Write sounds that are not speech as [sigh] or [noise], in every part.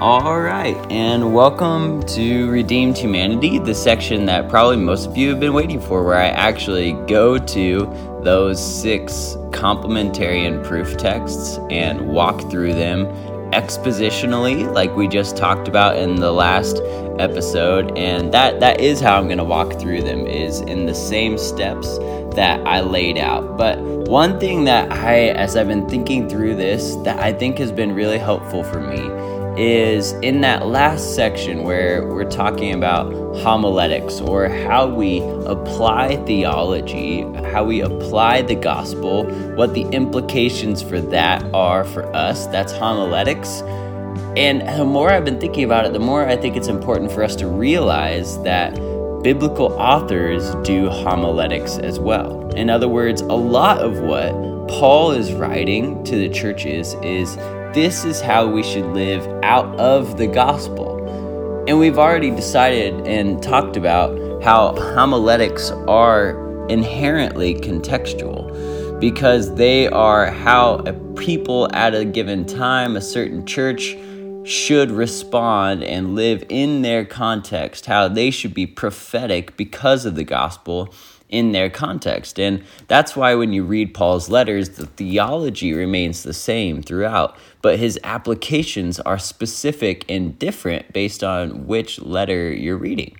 All right, and welcome to Redeemed Humanity, the section that probably most of you have been waiting for, where I actually go to those six complementarian proof texts and walk through them expositionally, like we just talked about in the last episode. And that, that is how I'm going to walk through them, is in the same steps that I laid out. But one thing that I, as I've been thinking through this, that I think has been really helpful for me is in that last section where we're talking about homiletics or how we apply theology, how we apply the gospel, what the implications for that are for us. That's homiletics. And the more I've been thinking about it, the more I think it's important for us to realize that biblical authors do homiletics as well. In other words, a lot of what Paul is writing to the churches is this is how we should live out of the gospel. And we've already decided and talked about how homiletics are inherently contextual because they are how a people at a given time, a certain church, should respond and live in their context, how they should be prophetic because of the gospel in their context. And that's why when you read Paul's letters, the theology remains the same throughout, but his applications are specific and different based on which letter you're reading.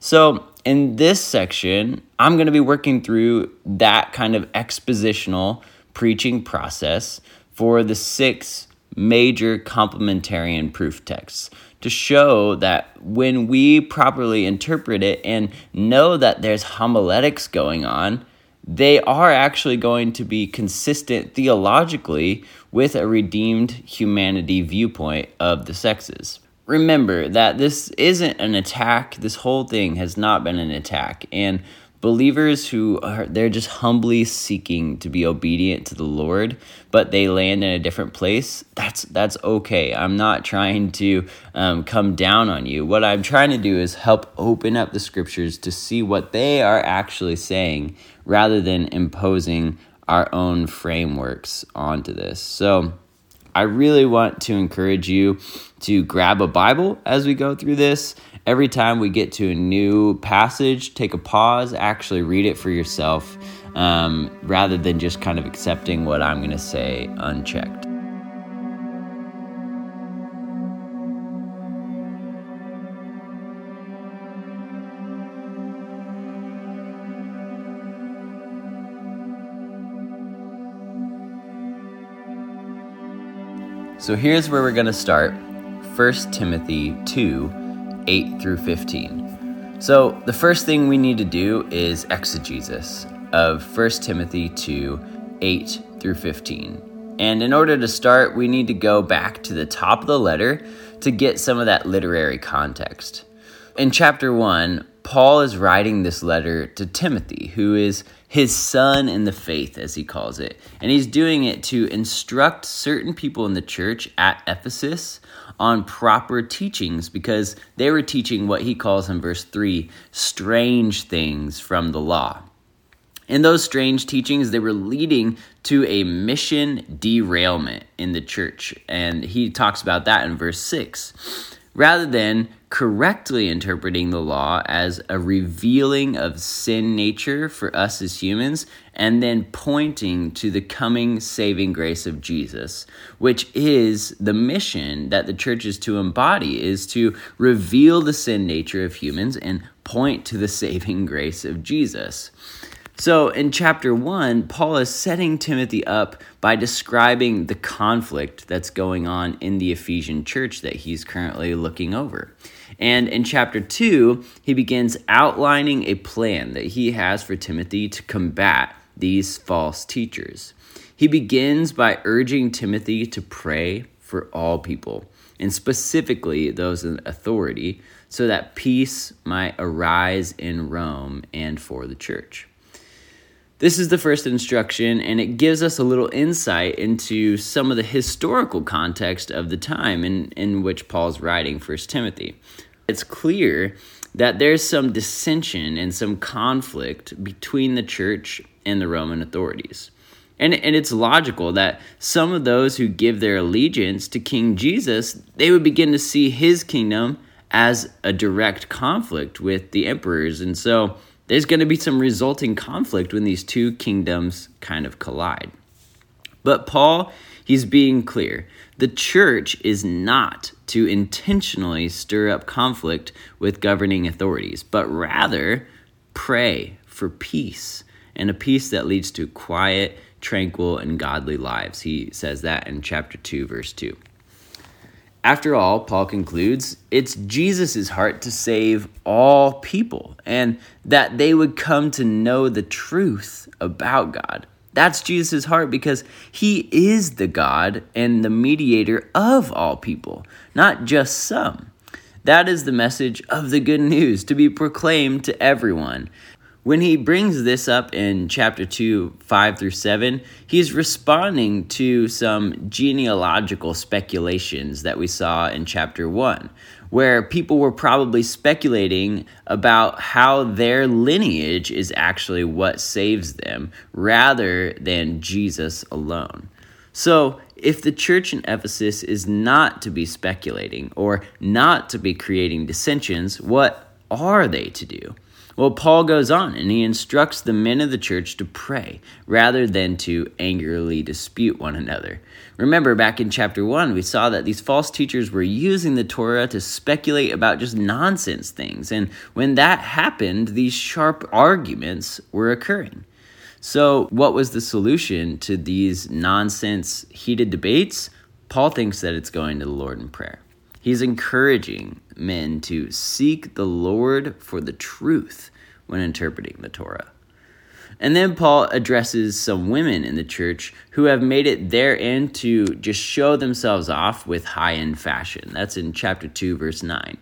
So, in this section, I'm going to be working through that kind of expositional preaching process for the six major complementarian proof texts to show that when we properly interpret it and know that there's homiletics going on, they are actually going to be consistent theologically with a redeemed humanity viewpoint of the sexes. Remember that this isn't an attack. This whole thing has not been an attack. And believers who are they're just humbly seeking to be obedient to the lord but they land in a different place that's that's okay. I'm not trying to um, come down on you. What i'm trying to do is help open up the scriptures to see what they are actually saying rather than imposing our own frameworks onto this. So i really want to encourage you to grab a bible as we go through this every time we get to a new passage, take a pause, actually read it for yourself, um, rather than just kind of accepting what I'm going to say unchecked. So here's where we're going to start 1 Timothy 2 8 through 15. So, the first thing we need to do is exegesis of 1 Timothy 2 8 through 15. And in order to start, we need to go back to the top of the letter to get some of that literary context. In chapter 1, Paul is writing this letter to Timothy, who is his son in the faith, as he calls it. And he's doing it to instruct certain people in the church at Ephesus on proper teachings because they were teaching what he calls in verse 3 strange things from the law. In those strange teachings, they were leading to a mission derailment in the church. And he talks about that in verse 6. Rather than correctly interpreting the law as a revealing of sin nature for us as humans, and then pointing to the coming saving grace of Jesus, which is the mission that the church is to embody, is to reveal the sin nature of humans and point to the [laughs] saving grace of Jesus. So, in chapter one, Paul is setting Timothy up by describing the conflict that's going on in the Ephesian church that he's currently looking over. And in chapter 2, he begins outlining a plan that he has for Timothy to combat these false teachers. He begins by urging Timothy to pray for all people, and specifically those in authority, so that peace might arise in Rome and for the church. This is the first instruction, and it gives us a little insight into some of the historical context of the time in, in which Paul's writing 1 Timothy it's clear that there's some dissension and some conflict between the church and the Roman authorities. And, and it's logical that some of those who give their allegiance to King Jesus, they would begin to see his kingdom as a direct conflict with the emperors. And so there's going to be some resulting conflict when these two kingdoms kind of collide. But Paul, he's being clear. The church is not to intentionally stir up conflict with governing authorities, but rather pray for peace and a peace that leads to quiet, tranquil, and godly lives. He says that in chapter 2, verse 2. After all, Paul concludes, it's Jesus' heart to save all people and that they would come to know the truth about God. That's Jesus' heart because he is the God and the mediator of all people, not just some. That is the message of the good news to be proclaimed to everyone. When he brings this up in chapter 2, 5 through 7, he's responding to some genealogical speculations that we saw in chapter 1, where people were probably speculating about how their lineage is actually what saves them rather than Jesus alone. So, if the church in Ephesus is not to be speculating or not to be creating dissensions, what are they to do? Well, Paul goes on and he instructs the men of the church to pray rather than to angrily dispute one another. Remember, back in chapter 1, we saw that these false teachers were using the Torah to speculate about just nonsense things. And when that happened, these sharp arguments were occurring. So, what was the solution to these nonsense, heated debates? Paul thinks that it's going to the Lord in prayer. He's encouraging men to seek the Lord for the truth when interpreting the Torah. And then Paul addresses some women in the church who have made it their end to just show themselves off with high end fashion. That's in chapter 2, verse 9.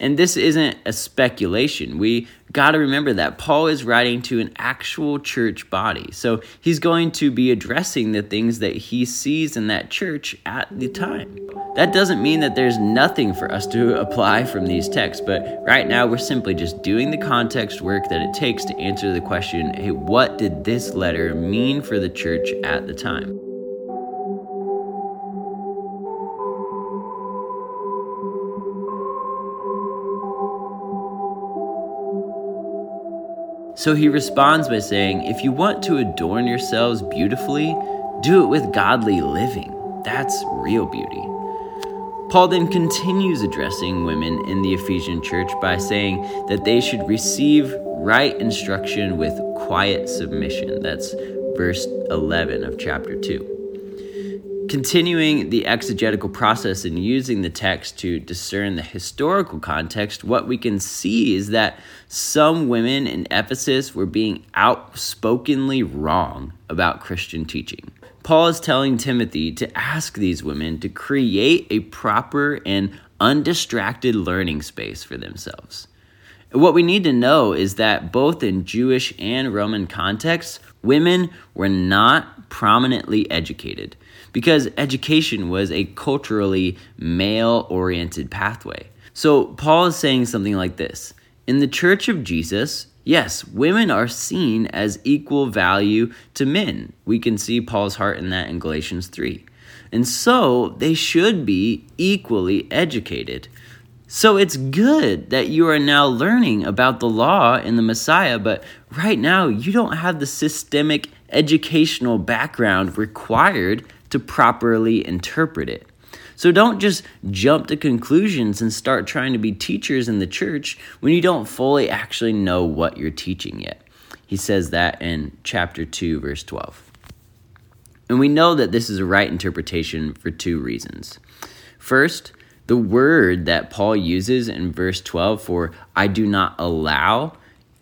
And this isn't a speculation. We got to remember that Paul is writing to an actual church body. So he's going to be addressing the things that he sees in that church at the time. That doesn't mean that there's nothing for us to apply from these texts, but right now we're simply just doing the context work that it takes to answer the question hey, what did this letter mean for the church at the time? So he responds by saying, If you want to adorn yourselves beautifully, do it with godly living. That's real beauty. Paul then continues addressing women in the Ephesian church by saying that they should receive right instruction with quiet submission. That's verse 11 of chapter 2 continuing the exegetical process and using the text to discern the historical context, what we can see is that some women in Ephesus were being outspokenly wrong about Christian teaching. Paul is telling Timothy to ask these women to create a proper and undistracted learning space for themselves. What we need to know is that both in Jewish and Roman contexts, women were not prominently educated because education was a culturally male oriented pathway. So Paul is saying something like this In the church of Jesus, yes, women are seen as equal value to men. We can see Paul's heart in that in Galatians 3. And so they should be equally educated. So it's good that you are now learning about the law and the Messiah, but right now you don't have the systemic educational background required to properly interpret it. So don't just jump to conclusions and start trying to be teachers in the church when you don't fully actually know what you're teaching yet. He says that in chapter 2, verse 12. And we know that this is a right interpretation for two reasons. First, the word that Paul uses in verse 12 for I do not allow,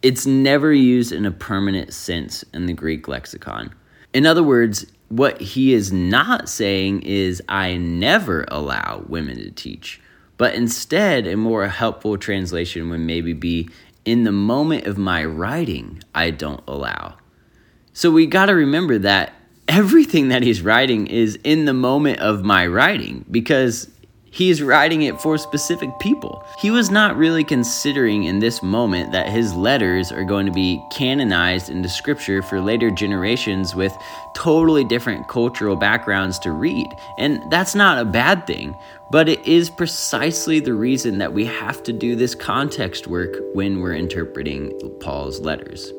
it's never used in a permanent sense in the Greek lexicon. In other words, what he is not saying is, I never allow women to teach. But instead, a more helpful translation would maybe be, in the moment of my writing, I don't allow. So we got to remember that everything that he's writing is in the moment of my writing because He is writing it for specific people. He was not really considering in this moment that his letters are going to be canonized into scripture for later generations with totally different cultural backgrounds to read. And that's not a bad thing, but it is precisely the reason that we have to do this context work when we're interpreting Paul's letters.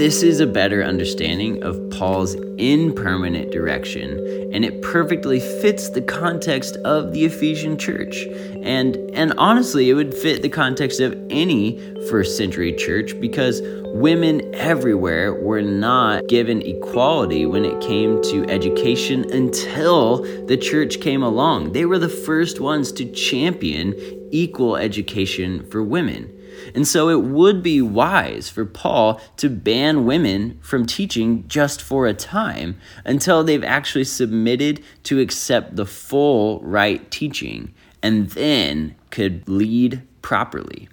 This is a better understanding of Paul's impermanent direction, and it perfectly fits the context of the Ephesian church. And, and honestly, it would fit the context of any first century church because women everywhere were not given equality when it came to education until the church came along. They were the first ones to champion equal education for women. And so it would be wise for Paul to ban women from teaching just for a time until they've actually submitted to accept the full right teaching and then could lead properly.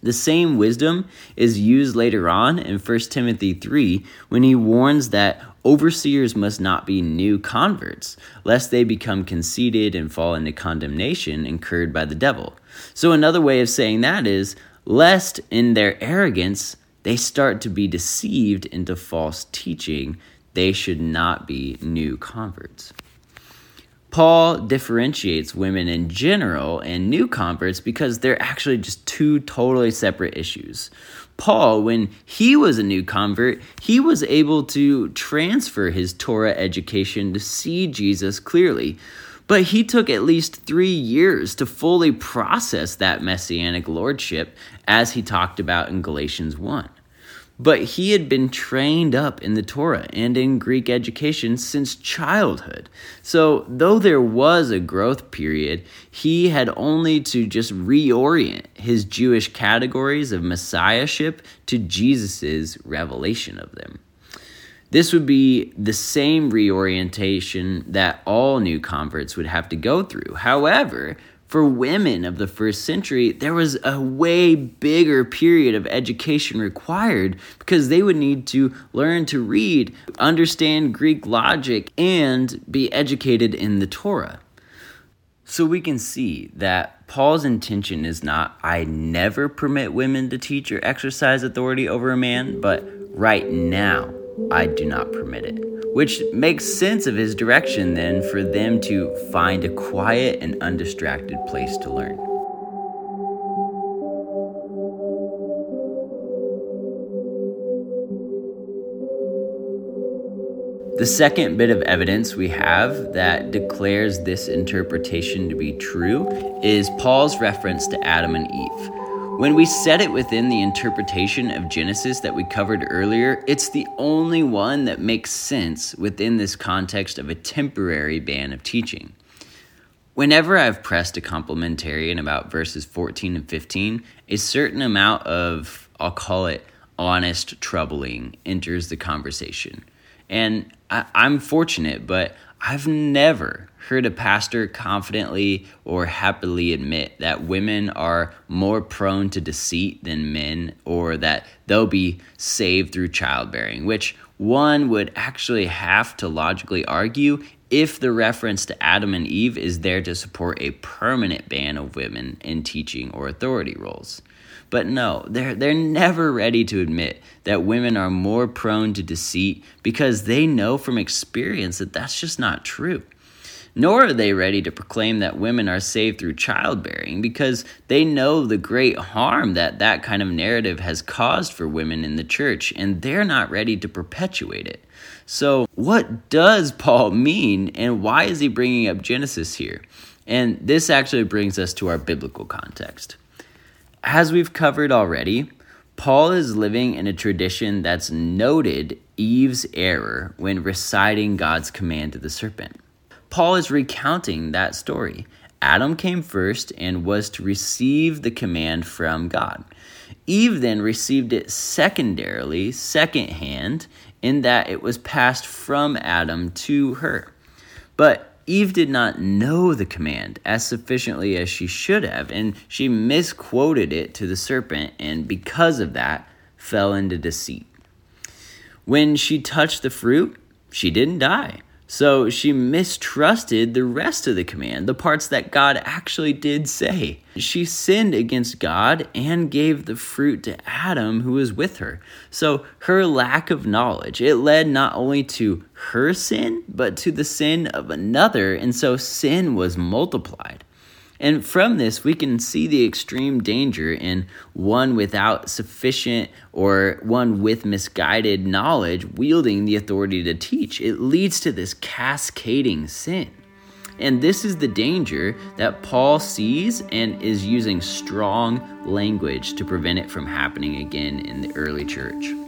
The same wisdom is used later on in 1 Timothy 3 when he warns that overseers must not be new converts, lest they become conceited and fall into condemnation incurred by the devil. So, another way of saying that is lest in their arrogance they start to be deceived into false teaching. They should not be new converts. Paul differentiates women in general and new converts because they're actually just two totally separate issues. Paul, when he was a new convert, he was able to transfer his Torah education to see Jesus clearly. But he took at least three years to fully process that messianic lordship, as he talked about in Galatians 1. But he had been trained up in the Torah and in Greek education since childhood. So, though there was a growth period, he had only to just reorient his Jewish categories of messiahship to Jesus' revelation of them. This would be the same reorientation that all new converts would have to go through. However, for women of the first century, there was a way bigger period of education required because they would need to learn to read, understand Greek logic, and be educated in the Torah. So we can see that Paul's intention is not, I never permit women to teach or exercise authority over a man, but right now I do not permit it. Which makes sense of his direction then for them to find a quiet and undistracted place to learn. The second bit of evidence we have that declares this interpretation to be true is Paul's reference to Adam and Eve. When we set it within the interpretation of Genesis that we covered earlier, it's the only one that makes sense within this context of a temporary ban of teaching. Whenever I've pressed a complementarian about verses 14 and 15, a certain amount of, I'll call it honest troubling, enters the conversation. And I, am fortunate, but I've never heard a pastor confidently or happily admit that women are more prone to deceit than men or that they'll be saved through childbearing, which one would actually have to logically argue if the reference to Adam and Eve is there to support a permanent ban of women in teaching or authority roles. But no, they're, they're never ready to admit that women are more prone to deceit because they know from experience that that's just not true. Nor are they ready to proclaim that women are saved through childbearing because they know the great harm that that kind of narrative has caused for women in the church and they're not ready to perpetuate it. So, what does Paul mean and why is he bringing up Genesis here? And this actually brings us to our biblical context. As we've covered already, Paul is living in a tradition that's noted Eve's error when reciting God's command to the serpent. Paul is recounting that story. Adam came first and was to receive the command from God. Eve then received it secondarily, secondhand, in that it was passed from Adam to her. But Eve did not know the command as sufficiently as she should have, and she misquoted it to the serpent, and because of that, fell into deceit. When she touched the fruit, she didn't die. So she mistrusted the rest of the command, the parts that God actually did say. She sinned against God and gave the fruit to Adam who was with her. So her lack of knowledge, it led not only to her sin, but to the sin of another, and so sin was multiplied. And from this, we can see the extreme danger in one without sufficient or one with misguided knowledge wielding the authority to teach. It leads to this cascading sin. And this is the danger that Paul sees and is using strong language to prevent it from happening again in the early church.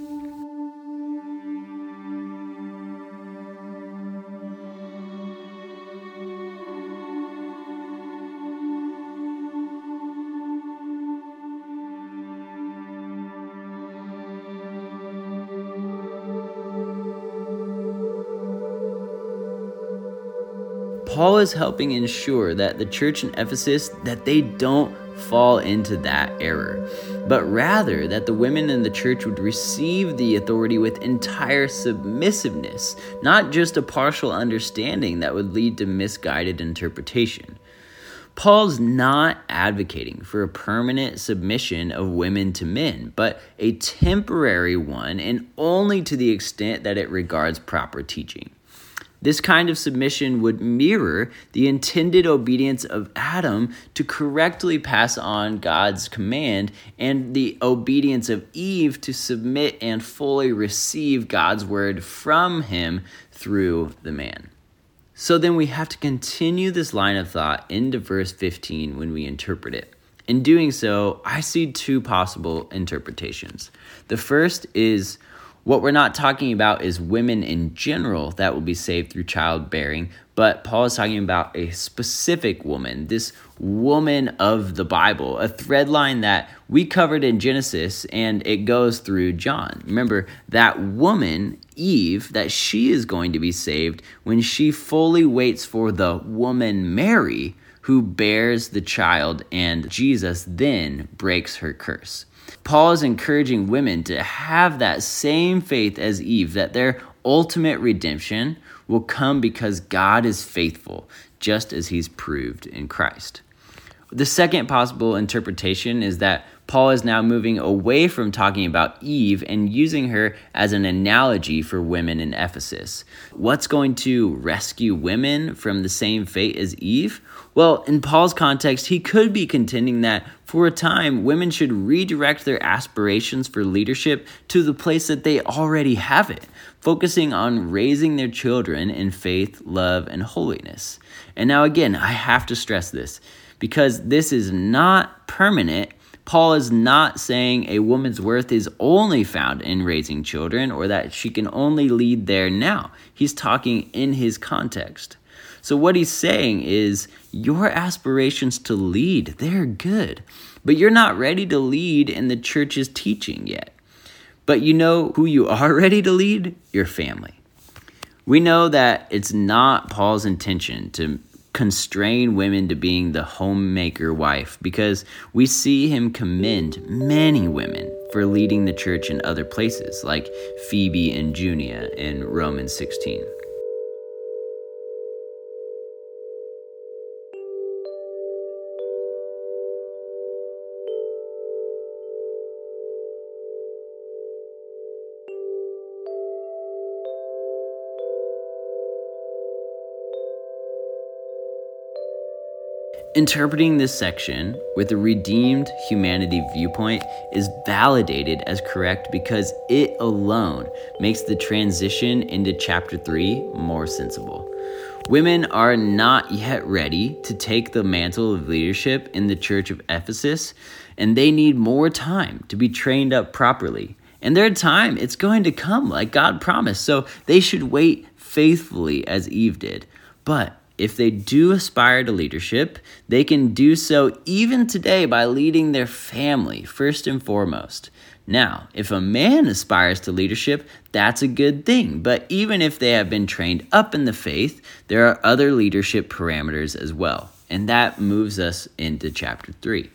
Paul is helping ensure that the church in Ephesus that they don't fall into that error, but rather that the women in the church would receive the authority with entire submissiveness, not just a partial understanding that would lead to misguided interpretation. Paul's not advocating for a permanent submission of women to men, but a temporary one and only to the extent that it regards proper teaching. This kind of submission would mirror the intended obedience of Adam to correctly pass on God's command and the obedience of Eve to submit and fully receive God's word from him through the man. So then we have to continue this line of thought into verse 15 when we interpret it. In doing so, I see two possible interpretations. The first is what we're not talking about is women in general that will be saved through childbearing, but Paul is talking about a specific woman, this woman of the Bible, a thread line that we covered in Genesis and it goes through John. Remember, that woman, Eve, that she is going to be saved when she fully waits for the woman Mary who bears the child, and Jesus then breaks her curse. Paul is encouraging women to have that same faith as Eve, that their ultimate redemption will come because God is faithful, just as he's proved in Christ. The second possible interpretation is that Paul is now moving away from talking about Eve and using her as an analogy for women in Ephesus. What's going to rescue women from the same fate as Eve? Well, in Paul's context, he could be contending that for a time, women should redirect their aspirations for leadership to the place that they already have it, focusing on raising their children in faith, love, and holiness. And now, again, I have to stress this because this is not permanent Paul is not saying a woman's worth is only found in raising children or that she can only lead there now. He's talking in his context. So, what he's saying is your aspirations to lead, they're good, but you're not ready to lead in the church's teaching yet. But you know who you are [laughs] ready to lead? Your family. We know that it's not Paul's intention to constrain women to being the homemaker wife because we see him commend many women for leading the church in other places, like Phoebe and Junia in Romans 16. Interpreting this section with a redeemed humanity viewpoint is validated as correct because it alone makes the transition into chapter 3 more sensible. Women are not yet ready to take the mantle of leadership in the church of Ephesus, and they need more time to be trained up properly. And their time, it's going to come like God promised, so they should wait faithfully as Eve did. But if they do aspire to leadership, they can do so even today by leading their family first and foremost. Now, if a man aspires to leadership, that's a good thing. But even if they have been trained up in the faith, there are other leadership parameters as well. And that moves us into chapter 3.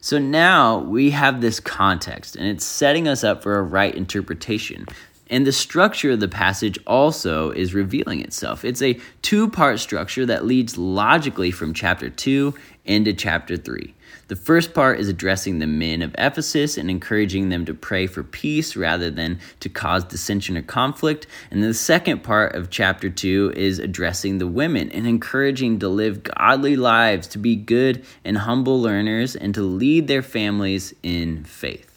So now we have this context, and it's setting us up for a right interpretation. And the structure of the passage also is revealing itself. It's a two part structure that leads logically from chapter 2 into chapter 3. The first part is addressing the men of Ephesus and encouraging them to pray for peace rather than to cause dissension or conflict. And the second part of chapter 2 is addressing the women and encouraging to live godly lives, to be good and humble learners, and to lead their families in faith.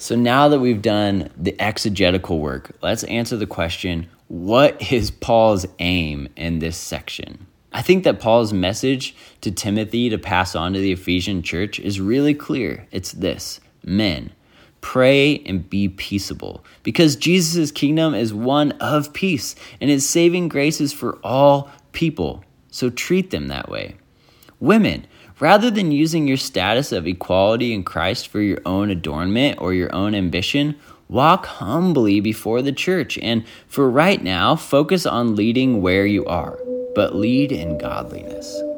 So now that we've done the exegetical work, let's answer the question what is Paul's aim in this section? I think that Paul's message to Timothy to pass on to the Ephesian church is really clear. It's this Men, pray and be peaceable, because Jesus' kingdom is one of peace, and his saving grace is for all people. So treat them that way. Women, rather than using your status of equality in Christ for your own adornment or your own ambition, walk humbly before the church, and for right now, focus on leading where you are but lead in godliness.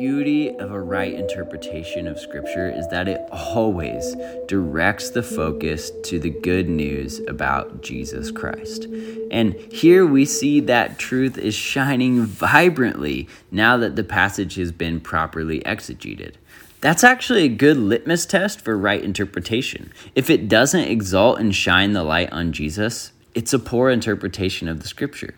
Beauty of a right interpretation of Scripture is that it always directs the focus to the good news about Jesus Christ. And here we see that truth is shining vibrantly now that the passage has been properly exegeted. That's actually a good litmus test for right interpretation. If it doesn't exalt and shine the light on Jesus, it's a poor interpretation of the scripture.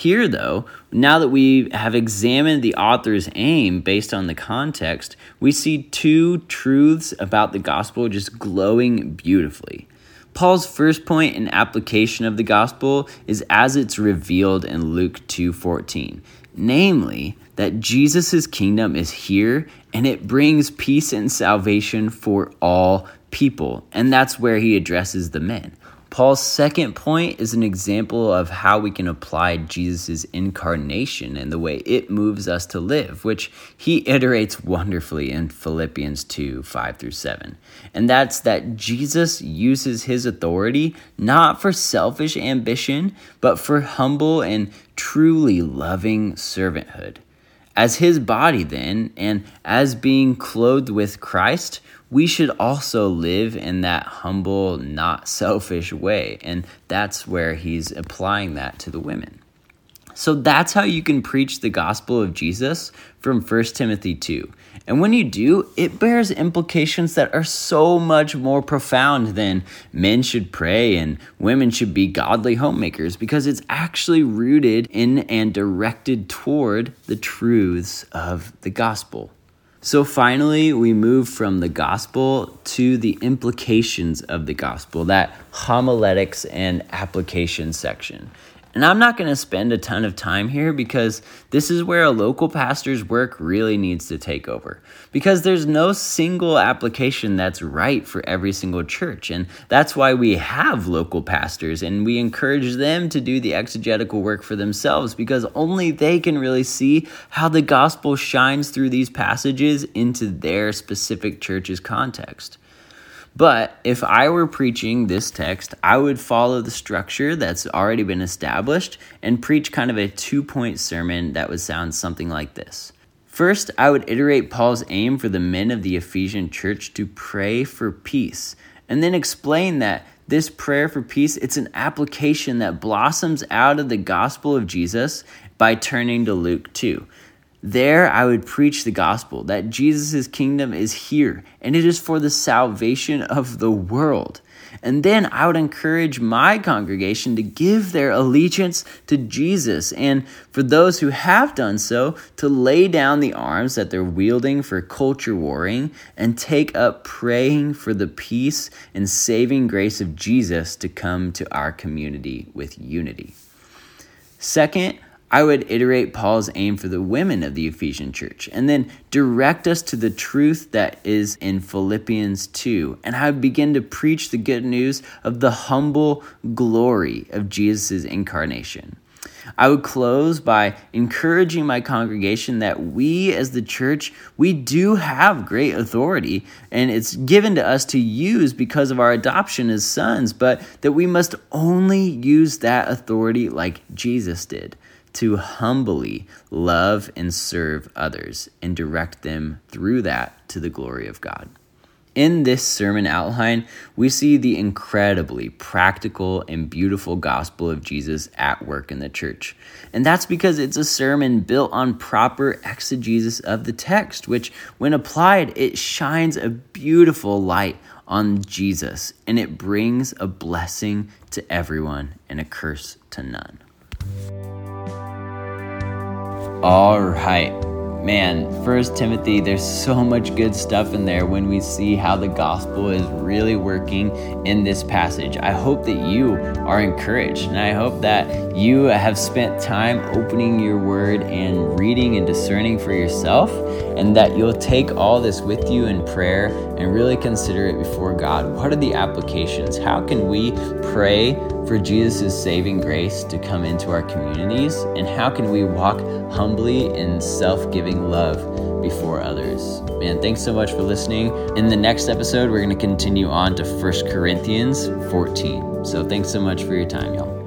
Here, though, now that we have examined the author's aim based on the context, we see two truths about the gospel just glowing beautifully. Paul's first point in application of the gospel is as it's revealed in Luke 2:14, namely that Jesus' kingdom is here and it brings peace and salvation for all people. And that's where he addresses the men. Paul's second point is an example of how we can apply Jesus' incarnation and the way it moves us to live, which he iterates wonderfully in Philippians 2 5 through 7. And that's that Jesus uses his authority not for selfish ambition, but for humble and truly loving servanthood. As his body, then, and as being clothed with Christ, we should also live in that humble, not selfish way. And that's where he's applying that to the women. So that's how you can preach the gospel of Jesus from 1 Timothy 2. And when you do, it bears implications that are so much more profound than men should pray and women should be godly homemakers because it's actually rooted in and directed toward the truths of the gospel. So finally, we move from the gospel to the implications of the gospel, that homiletics and application section. And I'm not going to spend a ton of time here because this is where a local pastor's work really needs to take over. Because there's no single application that's right for every single church. And that's why we have local pastors and we encourage them to do the exegetical work for themselves because only they can really see how the gospel shines through these passages into their specific church's context. But if I were preaching this text, I would follow the structure that's already been established and preach kind of a two point sermon that would sound something like this. First, I would iterate Paul's aim for the men of the Ephesian church to pray for peace, and then explain that this prayer for peace, it's an application that blossoms out of the gospel of Jesus by turning to Luke 2. There I would preach the gospel that Jesus' kingdom is here and it is for the salvation of the world. And then I would encourage my congregation to give their allegiance to Jesus, and for those who have done so, to lay down the arms that they're wielding for culture warring and take up praying for the peace and saving grace of Jesus to come to our community with unity. Second, I would iterate Paul's aim for the women of the Ephesian church and then direct us to the truth that is in Philippians 2. And I would begin to preach the good news of the humble glory of Jesus' incarnation. I would close by encouraging my congregation that we as the church, we do have great authority and it's given to us to use because of our adoption as sons, but that we must only use that authority like Jesus did to humbly love and serve others and direct them through that to the glory of God. In this sermon outline, we see the incredibly practical and beautiful gospel of Jesus at work in the church. And that's because it's a sermon built on proper exegesis of the text, which, when applied, it shines a beautiful light on Jesus and it brings a blessing to everyone and a curse to none. All right man, First Timothy, there's so much good stuff in there when we see how the gospel is really working in this passage. I hope that you are encouraged, and I hope that you have spent time opening your word and reading and discerning for yourself, and that you'll take all this with you in prayer and really consider it before God. What are the applications? How can we pray for Jesus' saving grace to come into our communities? And how can we walk humbly in self giving love before others? Man, thanks so much for listening. In the next episode, we're going to continue on to 1 Corinthians 14. So thanks so much for your time, y'all.